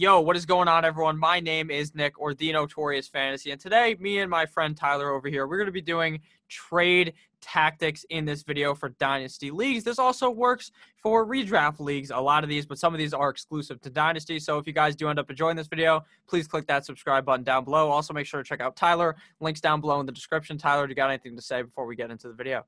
Yo, what is going on, everyone? My name is Nick, or the Notorious Fantasy, and today, me and my friend Tyler over here, we're going to be doing trade tactics in this video for Dynasty leagues. This also works for redraft leagues, a lot of these, but some of these are exclusive to Dynasty. So if you guys do end up enjoying this video, please click that subscribe button down below. Also, make sure to check out Tyler. Links down below in the description. Tyler, do you got anything to say before we get into the video?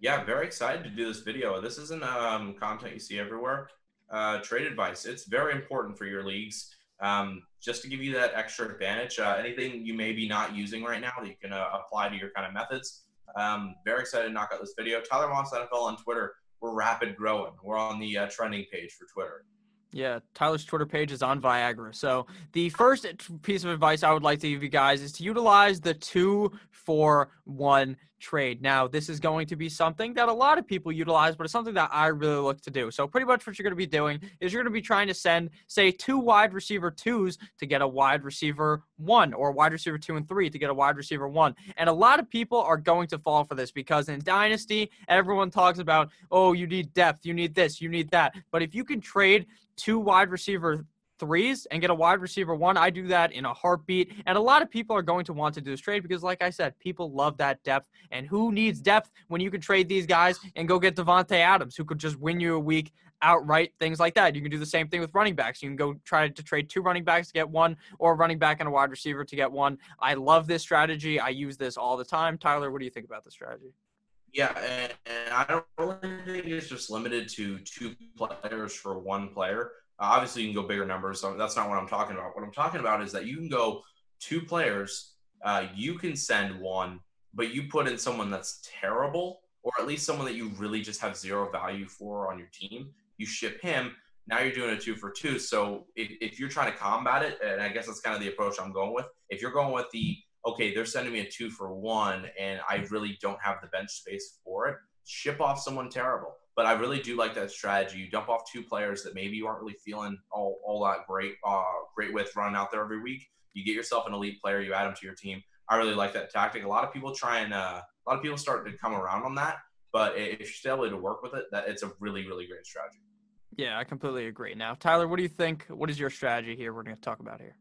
Yeah, very excited to do this video. This isn't um, content you see everywhere uh, trade advice. It's very important for your leagues. Um, just to give you that extra advantage, uh, anything you may be not using right now that you can uh, apply to your kind of methods. Um, very excited to knock out this video. Tyler Moss NFL on Twitter. We're rapid growing. We're on the uh, trending page for Twitter. Yeah, Tyler's Twitter page is on Viagra. So the first piece of advice I would like to give you guys is to utilize the two for one trade. Now, this is going to be something that a lot of people utilize, but it's something that I really look to do. So pretty much what you're going to be doing is you're going to be trying to send, say, two wide receiver twos to get a wide receiver one, or wide receiver two and three to get a wide receiver one. And a lot of people are going to fall for this because in Dynasty, everyone talks about, oh, you need depth, you need this, you need that. But if you can trade two wide receiver threes and get a wide receiver one, I do that in a heartbeat. And a lot of people are going to want to do this trade because, like I said, people love that depth. And who needs depth when you can trade these guys and go get Davante Adams, who could just win you a week outright, things like that. You can do the same thing with running backs. You can go try to trade two running backs to get one, or a running back and a wide receiver to get one. I love this strategy. I use this all the time. Tyler, what do you think about this strategy? Yeah, and, and, I don't really think it's just limited to two players for one player. Obviously, you can go bigger numbers. So that's not what I'm talking about. What I'm talking about is that you can go two players. Uh, you can send one, but you put in someone that's terrible, or at least someone that you really just have zero value for on your team. You ship him. Now you're doing a two for two. So if, if you're trying to combat it, and I guess that's kind of the approach I'm going with. If you're going with the okay, they're sending me a two for one, and I really don't have the bench space for it. Ship off someone terrible. But I really do like that strategy. You dump off two players that maybe you aren't really feeling all, all that great, uh, great with running out there every week. You get yourself an elite player, you add them to your team. I really like that tactic. A lot of people try and uh, a lot of people start to come around on that. But if you're still able to work with it, that it's a really, really great strategy. Yeah, I completely agree. Now, Tyler, what do you think? What is your strategy here? We're going to talk about here.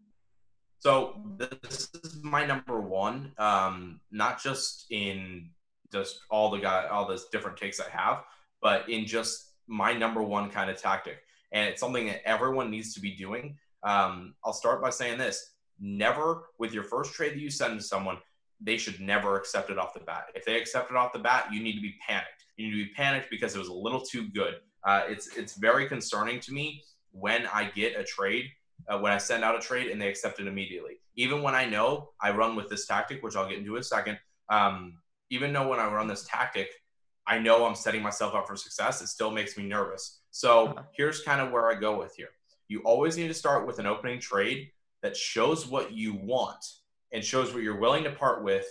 So this is my number one. Um, not just in just all the guy, all the different takes I have, but in just my number one kind of tactic. And it's something that everyone needs to be doing. Um, I'll start by saying this: never, with your first trade that you send to someone, they should never accept it off the bat. If they accept it off the bat, you need to be panicked. You need to be panicked because it was a little too good. Uh, it's it's very concerning to me when I get a trade uh, when I send out a trade and they accept it immediately. Even when I know I run with this tactic, which I'll get into in a second, um, even though when I run this tactic, I know I'm setting myself up for success, it still makes me nervous. So uh-huh. here's kind of where I go with here. You always need to start with an opening trade that shows what you want and shows what you're willing to part with,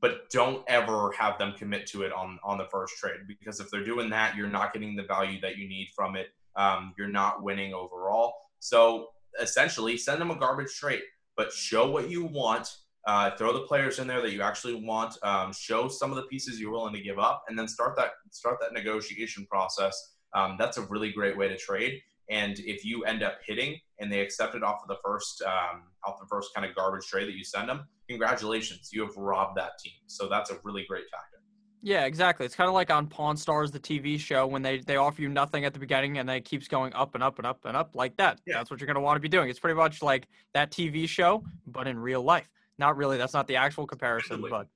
but don't ever have them commit to it on, on the first trade because if they're doing that, you're not getting the value that you need from it. Um, you're not winning overall. So essentially send them a garbage trade, but show what you want. Uh, throw the players in there that you actually want. Um, show some of the pieces you're willing to give up, and then start that start that negotiation process. Um, that's a really great way to trade. And if you end up hitting and they accept it off of the first um, off the first kind of garbage trade that you send them, congratulations, you have robbed that team. So that's a really great tactic. Yeah, exactly. It's kind of like on Pawn Stars, the TV show, when they they offer you nothing at the beginning and then it keeps going up and up and up and up like that. Yeah. That's what you're gonna want to be doing. It's pretty much like that TV show, but in real life. Not really. That's not the actual comparison, but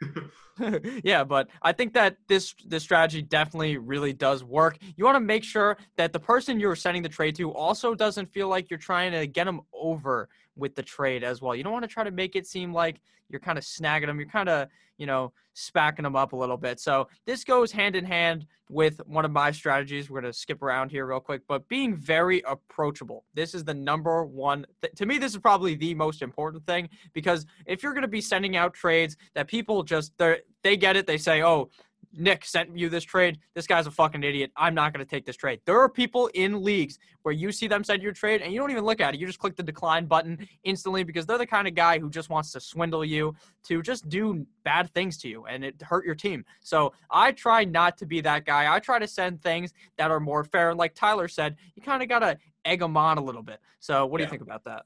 yeah, but I think that this this strategy definitely really does work. You want to make sure that the person you're sending the trade to also doesn't feel like you're trying to get them over with the trade as well. You don't want to try to make it seem like you're kind of snagging them. You're kind of, you know, spacking them up a little bit. So this goes hand in hand with one of my strategies. We're going to skip around here real quick, but being very approachable. This is the number one. Th- to me, this is probably the most important thing because if you're going to be sending out trades that people just they they get it, they say, oh, Nick sent you this trade. This guy's a fucking idiot. I'm not going to take this trade. There are people in leagues where you see them send your trade and you don't even look at it. You just click the decline button instantly because they're the kind of guy who just wants to swindle you to just do bad things to you and it hurt your team. So I try not to be that guy. I try to send things that are more fair. And like Tyler said, you kind of got to egg them on a little bit. So what do Yeah. you think about that?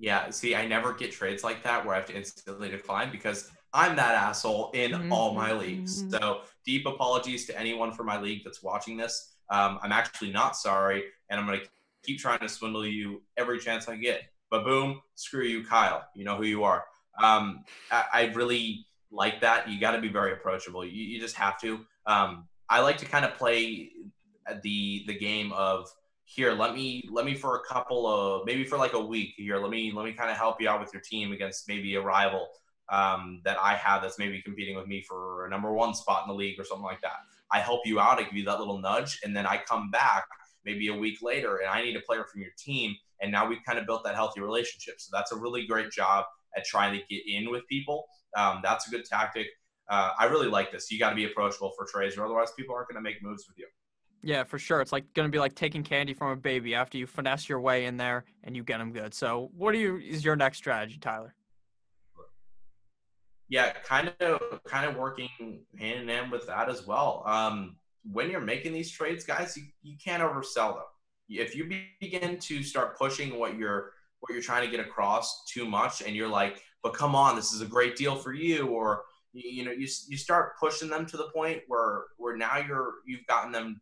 Yeah, see, I never get trades like that where I have to instantly decline because I'm that asshole in all my leagues. Mhm. So deep apologies to anyone from my league that's watching this. Um, I'm actually not sorry, and I'm going to keep trying to swindle you every chance I get. But boom, screw you, Kyle. You know who you are. Um, I, I really like that. You got to be very approachable. You, you just have to. Um, I like to kind of play the the game of here let me let me for a couple of maybe for like a week here let me let me kind of help you out with your team against maybe a rival um, that i have that's maybe competing with me for a number one spot in the league or something like that i help you out i give you that little nudge and then i come back maybe a week later and i need a player from your team and now we've kind of built that healthy relationship so that's a really great job at trying to get in with people um, that's a good tactic uh, i really like this you got to be approachable for trades or otherwise people aren't going to make moves with you Yeah, for sure. It's like gonna be like taking candy from a baby after you finesse your way in there and you get them good. So, what do you is your next strategy, Tyler? Yeah kind of kind of working hand in hand with that as well. Um, when you're making these trades guys you, you can't oversell them. If you begin to start pushing what you're what you're trying to get across too much and you're like but come on this is a great deal for you or you, know you, you start pushing them to the point where where now you're you've gotten them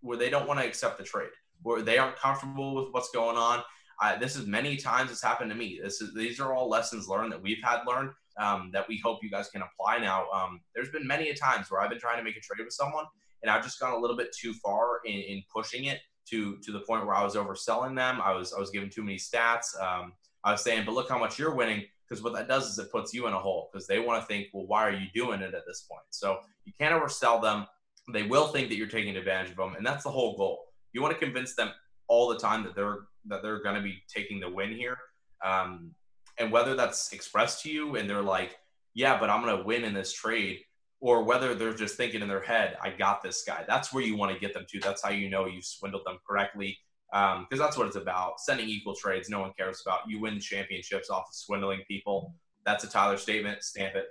where they don't want to accept the trade where they aren't comfortable with what's going on. Uh, this is many times it's happened to me. This is these are all lessons learned that we've had learned um, that we hope you guys can apply now. Um, there's been many a times where I've been trying to make a trade with someone and I've just gone a little bit too far in, in pushing it to to the point where I was overselling them. I was I was giving too many stats. Um, I was saying, but look how much you're winning because what that does is it puts you in a hole because they want to think, well, why are you doing it at this point? So you can't oversell them. They will think that you're taking advantage of them, and that's the whole goal. You want to convince them all the time that they're that they're going to be taking the win here. Um, and whether that's expressed to you and they're like, yeah, but I'm going to win in this trade, or whether they're just thinking in their head, I got this guy. That's where you want to get them to. That's how you know you've swindled them correctly. Because um, that's what it's about. Sending equal trades, no one cares about. You win championships off of swindling people. That's a Tyler statement. Stamp it.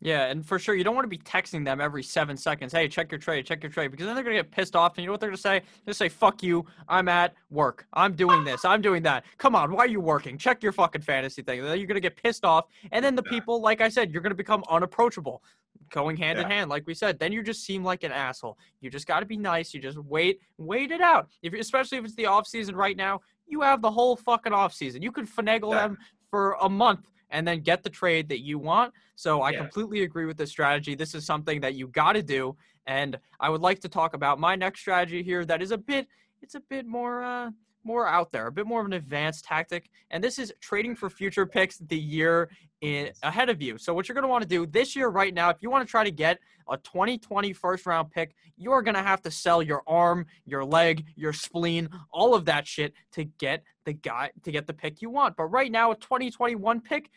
Yeah, and for sure, you don't want to be texting them every seven seconds. Hey, check your trade, check your trade, because then they're gonna get pissed off. And you know what they're gonna say? They're gonna say, "Fuck you! I'm at work. I'm doing this. I'm doing that. Come on, why are you working? Check your fucking fantasy thing." Then you're gonna get pissed off, and then the Yeah. people, like I said, you're gonna become unapproachable, going hand in hand, like we said. Then you just seem like an asshole. You just got to be nice. You just wait, wait it out. If especially if it's the off season right now, you have the whole fucking off season. You could finagle them for a month and then get the trade that you want. So I Yeah. completely agree with this strategy. This is something that you got to do. And I would like to talk about my next strategy here that is a bit it's a bit more uh more out there, a bit more of an advanced tactic. And this is trading for future picks the year in ahead of you. So what you're going to want to do this year right now if you want to try to get a 2020 first round pick, you're going to have to sell your arm, your leg, your spleen, all of that shit to get the guy to get the pick you want. But right now a 2021 pick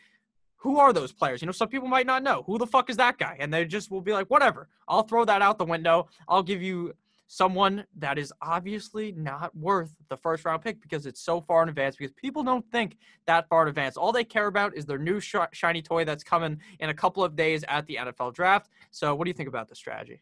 who are those players? You know, some people might not know. Who the fuck is that guy? And they just will be like, whatever. I'll throw that out the window. I'll give you someone that is obviously not worth the first round pick because it's so far in advance because people don't think that far in advance. All they care about is their new sh- shiny toy that's coming in a couple of days at the NFL draft. So, what do you think about the strategy?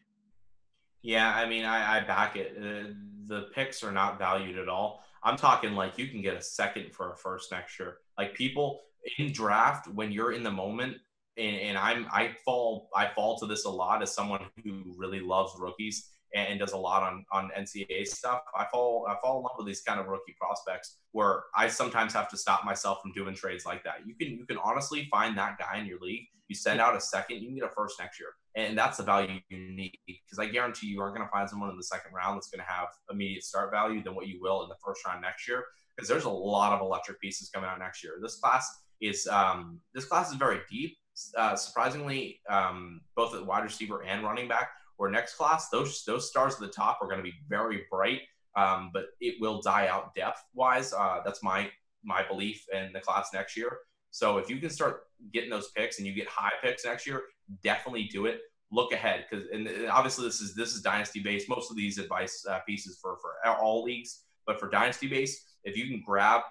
Yeah, I mean, I, I back it. Uh, the picks are not valued at all. I'm talking like you can get a second for a first next year. Like people in draft, when you're in the moment, and, and I'm I fall I fall to this a lot as someone who really loves rookies and does a lot on on NCAA stuff. I fall I fall in love with these kind of rookie prospects where I sometimes have to stop myself from doing trades like that. You can you can honestly find that guy in your league. You send out a second, you can get a first next year and that's the value you need because I guarantee you aren't going to find someone in the second round that's going to have immediate start value than what you will in the first round next year because there's a lot of electric pieces coming out next year. This class is um, this class is very deep. Uh, surprisingly, um, both at wide receiver and running back. Or next class, those those stars at the top are going to be very bright, um, but it will die out depth wise. Uh, that's my my belief in the class next year. So if you can start getting those picks and you get high picks next year, definitely do it. Look ahead because and obviously this is this is dynasty based. Most of these advice uh, pieces for for all leagues, but for dynasty based, if you can grab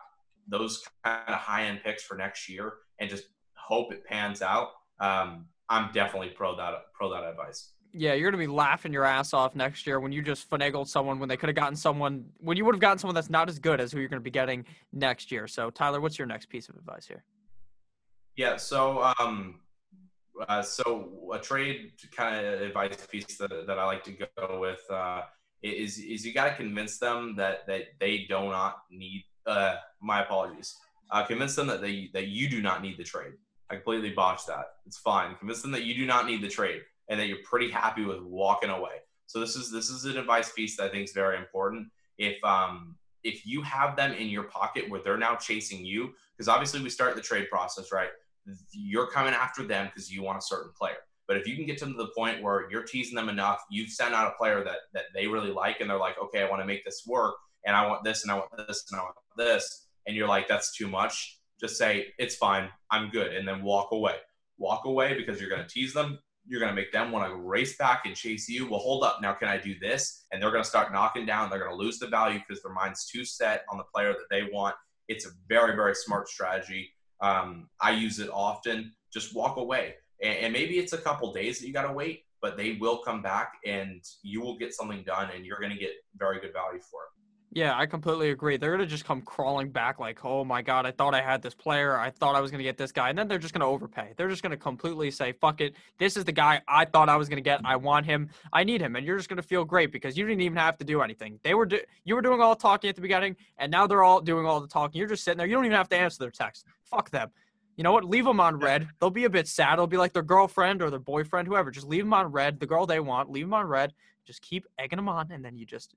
those kind of high end picks for next year and just hope it pans out, um, I'm definitely pro that pro that advice. Yeah, you're gonna be laughing your ass off next year when you just finagled someone when they could have gotten someone when you would have gotten someone that's not as good as who you're gonna be getting next year. So Tyler, what's your next piece of advice here? Yeah, so um, uh, so a trade kind of advice piece that, that I like to go with uh, is is you got to convince them that that they do not need. Uh, my apologies. Uh, convince them that they that you do not need the trade. I completely botched that. It's fine. Convince them that you do not need the trade and that you're pretty happy with walking away. So this is this is an advice piece that I think is very important. If um if you have them in your pocket where they're now chasing you, because obviously we start the trade process, right? You're coming after them because you want a certain player. But if you can get them to the point where you're teasing them enough, you've sent out a player that that they really like, and they're like, okay, I want to make this work, and I want this, and I want this, and I want this, and you're like, that's too much just say it's fine i'm good and then walk away walk away because you're going to tease them you're going to make them want to race back and chase you. Well hold up now can i do this? And they're going to start knocking down they're going to lose the value because their mind's too set on the player that they want. It's a very very smart strategy. Um, i use it often. Just walk away. And, and maybe it's a couple days that you got to wait but they will come back and you will get something done and you're going to get very good value for it yeah, I completely agree. They're gonna just come crawling back like, "Oh my god, I thought I had this player. I thought I was gonna get this guy," and then they're just gonna overpay. They're just gonna completely say, "Fuck it, this is the guy I thought I was gonna get. I want him. I need him," and you're just gonna feel great because you didn't even have to do anything. They were do- you were doing all the talking at the beginning, and now they're all doing all the talking. You're just sitting there. You don't even have to answer their text. Fuck them. You know what? Leave them on read. They'll be a bit sad. They'll be like their girlfriend or their boyfriend, whoever. Just leave them on read. The girl they want, leave them on read Just keep egging them on, and then you just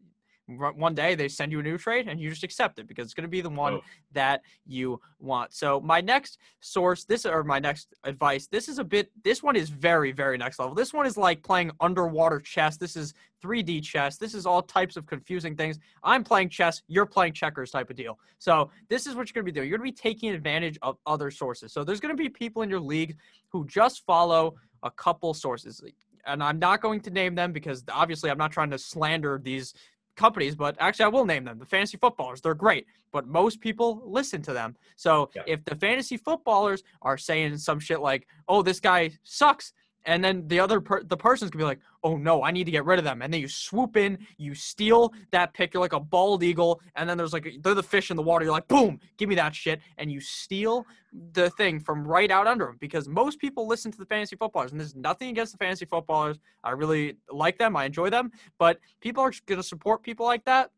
one day they send you a new trade and you just accept it because it's going to be the one oh. that you want. So my next source, this or my next advice, this is a bit. This one is very very next level. This one is like playing underwater chess. This is 3D chess. This is all types of confusing things. I'm playing chess. You're playing checkers type of deal. So this is what you're going to be doing. You're going to be taking advantage of other sources. So there's going to be people in your league who just follow a couple sources and I'm not going to name them because obviously I'm not trying to slander these companies, but actually, I will name them the fantasy footballers. They're great, but most people listen to them. So yeah. if the fantasy footballers are saying some shit like, "Oh, this guy sucks," and then the other per- the person's gonna be like, "Oh no, I need to get rid of them," and then you swoop in, you steal that pick, you're like a bald eagle, and then there's like they're the fish in the water. You're like, "Boom, give me that shit," and you steal the thing from right out under them because most people listen to the fantasy footballers, and there's nothing against the fantasy footballers. I really like them, I enjoy them, but people are gonna support people like that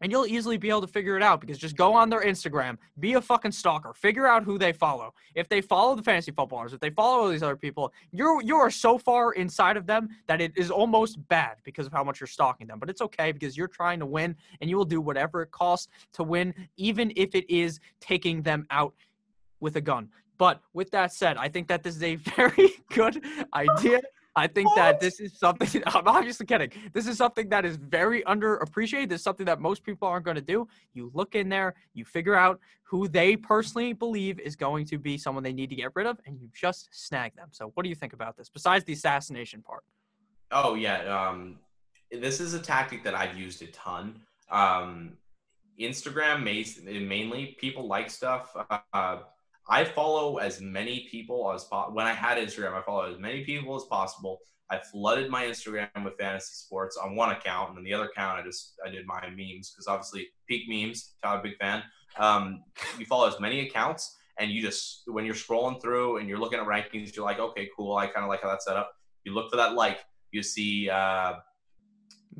and you'll easily be able to figure it out because just go on their Instagram, be a fucking stalker, figure out who they follow. If they follow the fantasy footballers, if they follow all these other people, you're you are so far inside of them that it is almost bad because of how much you're stalking them. But it's okay because you're trying to win and you will do whatever it costs to win, even if it is taking them out with a gun. But with that said, I think that this is a very good idea I think that this is something. I'm obviously kidding. This is something that is very underappreciated. This is something that most people aren't going to do. You look in there, you figure out who they personally believe is going to be someone they need to get rid of, and you just snag them. So, what do you think about this? Besides the assassination part. Oh yeah, um, this is a tactic that I've used a ton. Um, Instagram mainly people like stuff. Uh, I follow as many people as possible. When I had Instagram, I follow as many people as possible. I flooded my Instagram with fantasy sports on one account, and then the other account I just I did my memes because obviously peak memes. Tyler, big fan. Um, you follow as many accounts, and you just when you're scrolling through and you're looking at rankings, you're like, okay, cool. I kind of like how that's set up. You look for that like, you see uh,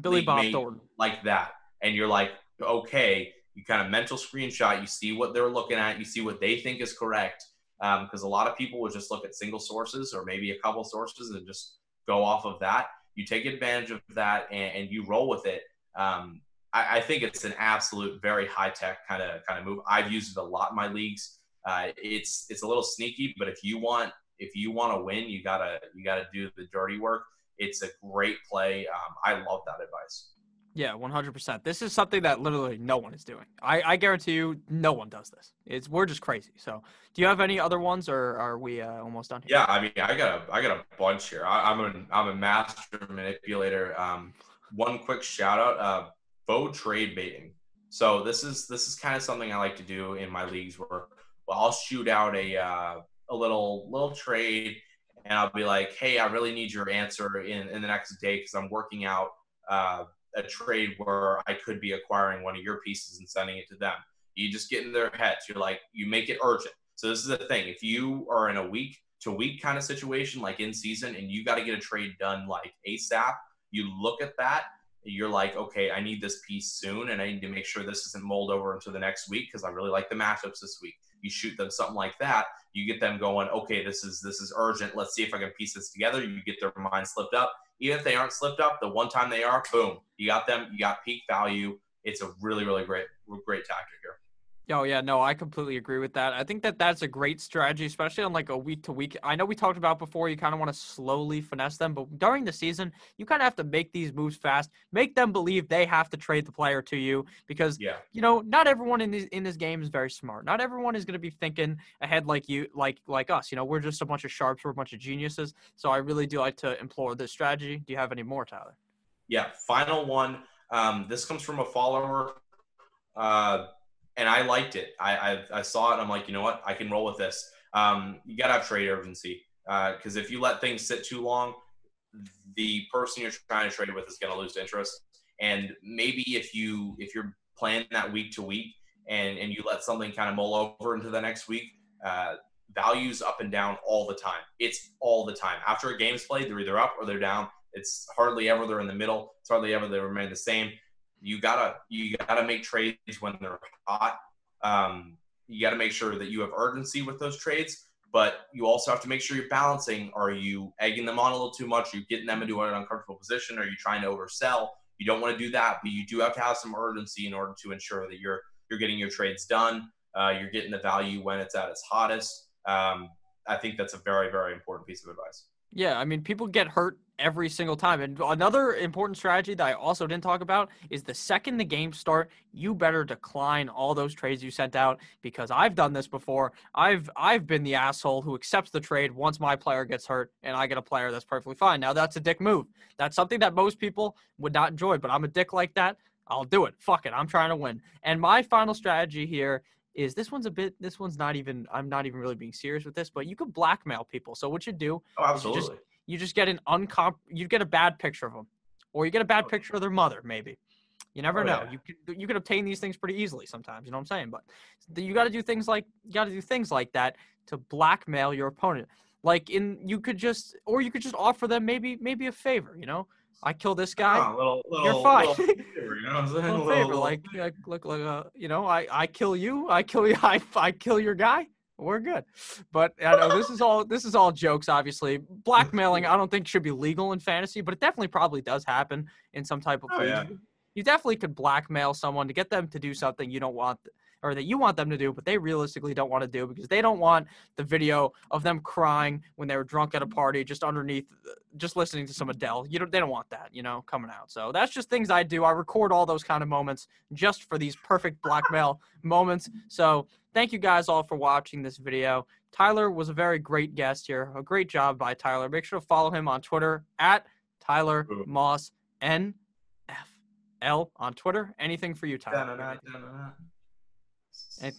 Billy Bob Thornton like that, and you're like, okay, you kind of mental screenshot, you see what they're looking at, you see what they think is correct. Because um, a lot of people would just look at single sources or maybe a couple sources and just go off of that. You take advantage of that and, and you roll with it. Um, I, I, think it's an absolute very high tech kind of kind of move. I've used it a lot in my leagues. Uh, it's it's a little sneaky, but if you want if you want to win, you gotta you gotta do the dirty work. It's a great play. Um, I love that advice. Yeah, 100%. This is something that literally no one is doing. I, I guarantee you, no one does this. It's we're just crazy. So, do you have any other ones, or are we uh, almost done here? Yeah, I mean, I got a I got a bunch here. I, am a I'm a master manipulator. Um, one quick shout out, uh, bow trade baiting. So this is this is kind of something I like to do in my leagues where well, I'll shoot out a uh, a little little trade and I'll be like, hey, I really need your answer in, in the next day because I'm working out uh, a trade where I could be acquiring one of your pieces and sending it to them. You just get in their heads. You're like, you make it urgent. So this is the thing. If you are in a week to week kind of situation, like in season, and you got to get a trade done like ASAP, you look at that. You're like, okay, I need this piece soon, and I need to make sure this isn't mulled over into the next week because I really like the matchups this week. You shoot them something like that, you get them going. Okay, this is this is urgent. Let's see if I can piece this together. You get their mind slipped up. Even if they aren't slipped up, the one time they are, boom, you got them. You got peak value. It's a really really great great tactic here. Oh yeah, no, I completely agree with that. I think that that's a great strategy, especially on like a week to week. I know we talked about before. You kind of want to slowly finesse them, but during the season, you kind of have to make these moves fast, make them believe they have to trade the player to you because yeah. you know not everyone in this in this game is very smart. Not everyone is going to be thinking ahead like you, like like us. You know, we're just a bunch of sharps, we're a bunch of geniuses. So I really do like to implore this strategy. Do you have any more, Tyler? Yeah, final one. Um, this comes from a follower. Uh, and I liked it. I, I, I saw it. I'm like, you know what? I can roll with this. Um, you gotta have trade urgency because uh, if you let things sit too long, the person you're trying to trade with is gonna lose interest. And maybe if you if you're playing that week to week and and you let something kind of mull over into the next week, uh, values up and down all the time. It's all the time. After a game's played, they're either up or they're down. It's hardly ever they're in the middle. It's hardly ever they remain the same you gotta you gotta make trades when they're hot. Um, you got to make sure that you have urgency with those trades, but you also have to make sure you're balancing. Are you egging them on a little too much? Are you getting them into an uncomfortable position? Are you trying to oversell? You don't want to do that, but you do have to have some urgency in order to ensure that you're you're getting your trades done. Uh, you're getting the value when it's at its hottest. Um, I think that's a very very important piece of advice. Yeah, I mean, people get hurt every single time. And another important strategy that I also didn't talk about is the second the game start, you better decline all those trades you sent out because I've done this before. I've I've been the asshole who accepts the trade once my player gets hurt and I get a player that's perfectly fine. Now that's a dick move. That's something that most people would not enjoy, but I'm a dick like that. I'll do it. Fuck it. I'm trying to win. And my final strategy here is this one's a bit this one's not even I'm not even really being serious with this, but you could blackmail people. So what you do oh, absolutely. You just, you just get an uncomp you get a bad picture of them. Or you get a bad oh. picture of their mother, maybe. You never oh, know. Yeah. You can you can obtain these things pretty easily sometimes, you know what I'm saying? But you got to do things like you got to do things like that to blackmail your opponent. Like in you could just or you could just offer them maybe maybe a favor, you know? I kill this guy. Oh, little, little, you're fine. Little favor, you know little, little favor, like, like look like uh, you know, I I kill you, I kill you, I I kill your guy. We're good, but I know this is all this is all jokes. Obviously, blackmailing I don't think should be legal in fantasy, but it definitely probably does happen in some type of. Oh, yeah. You definitely could blackmail someone to get them to do something you don't want or that you want them to do, but they realistically don't want to do because they don't want the video of them crying when they were drunk at a party just underneath, uh, just listening to some Adele. You don't, they don't want that, you know, coming out. So that's just things I do. I record all those kind of moments just for these perfect blackmail moments. So thank you guys all for watching this video. Tyler was a very great guest here. A great job by Tyler. Make sure to follow him on Twitter at Tyler Moss NFL on Twitter. Anything for you, Tyler? And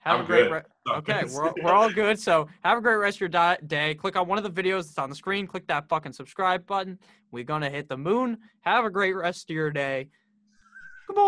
have I'm a great re- okay we're, we're all good. So have a great rest of your di- day. Click on one of the videos that's on the screen. Click that fucking subscribe button. We're gonna hit the moon. Have a great rest of your day. Goodbye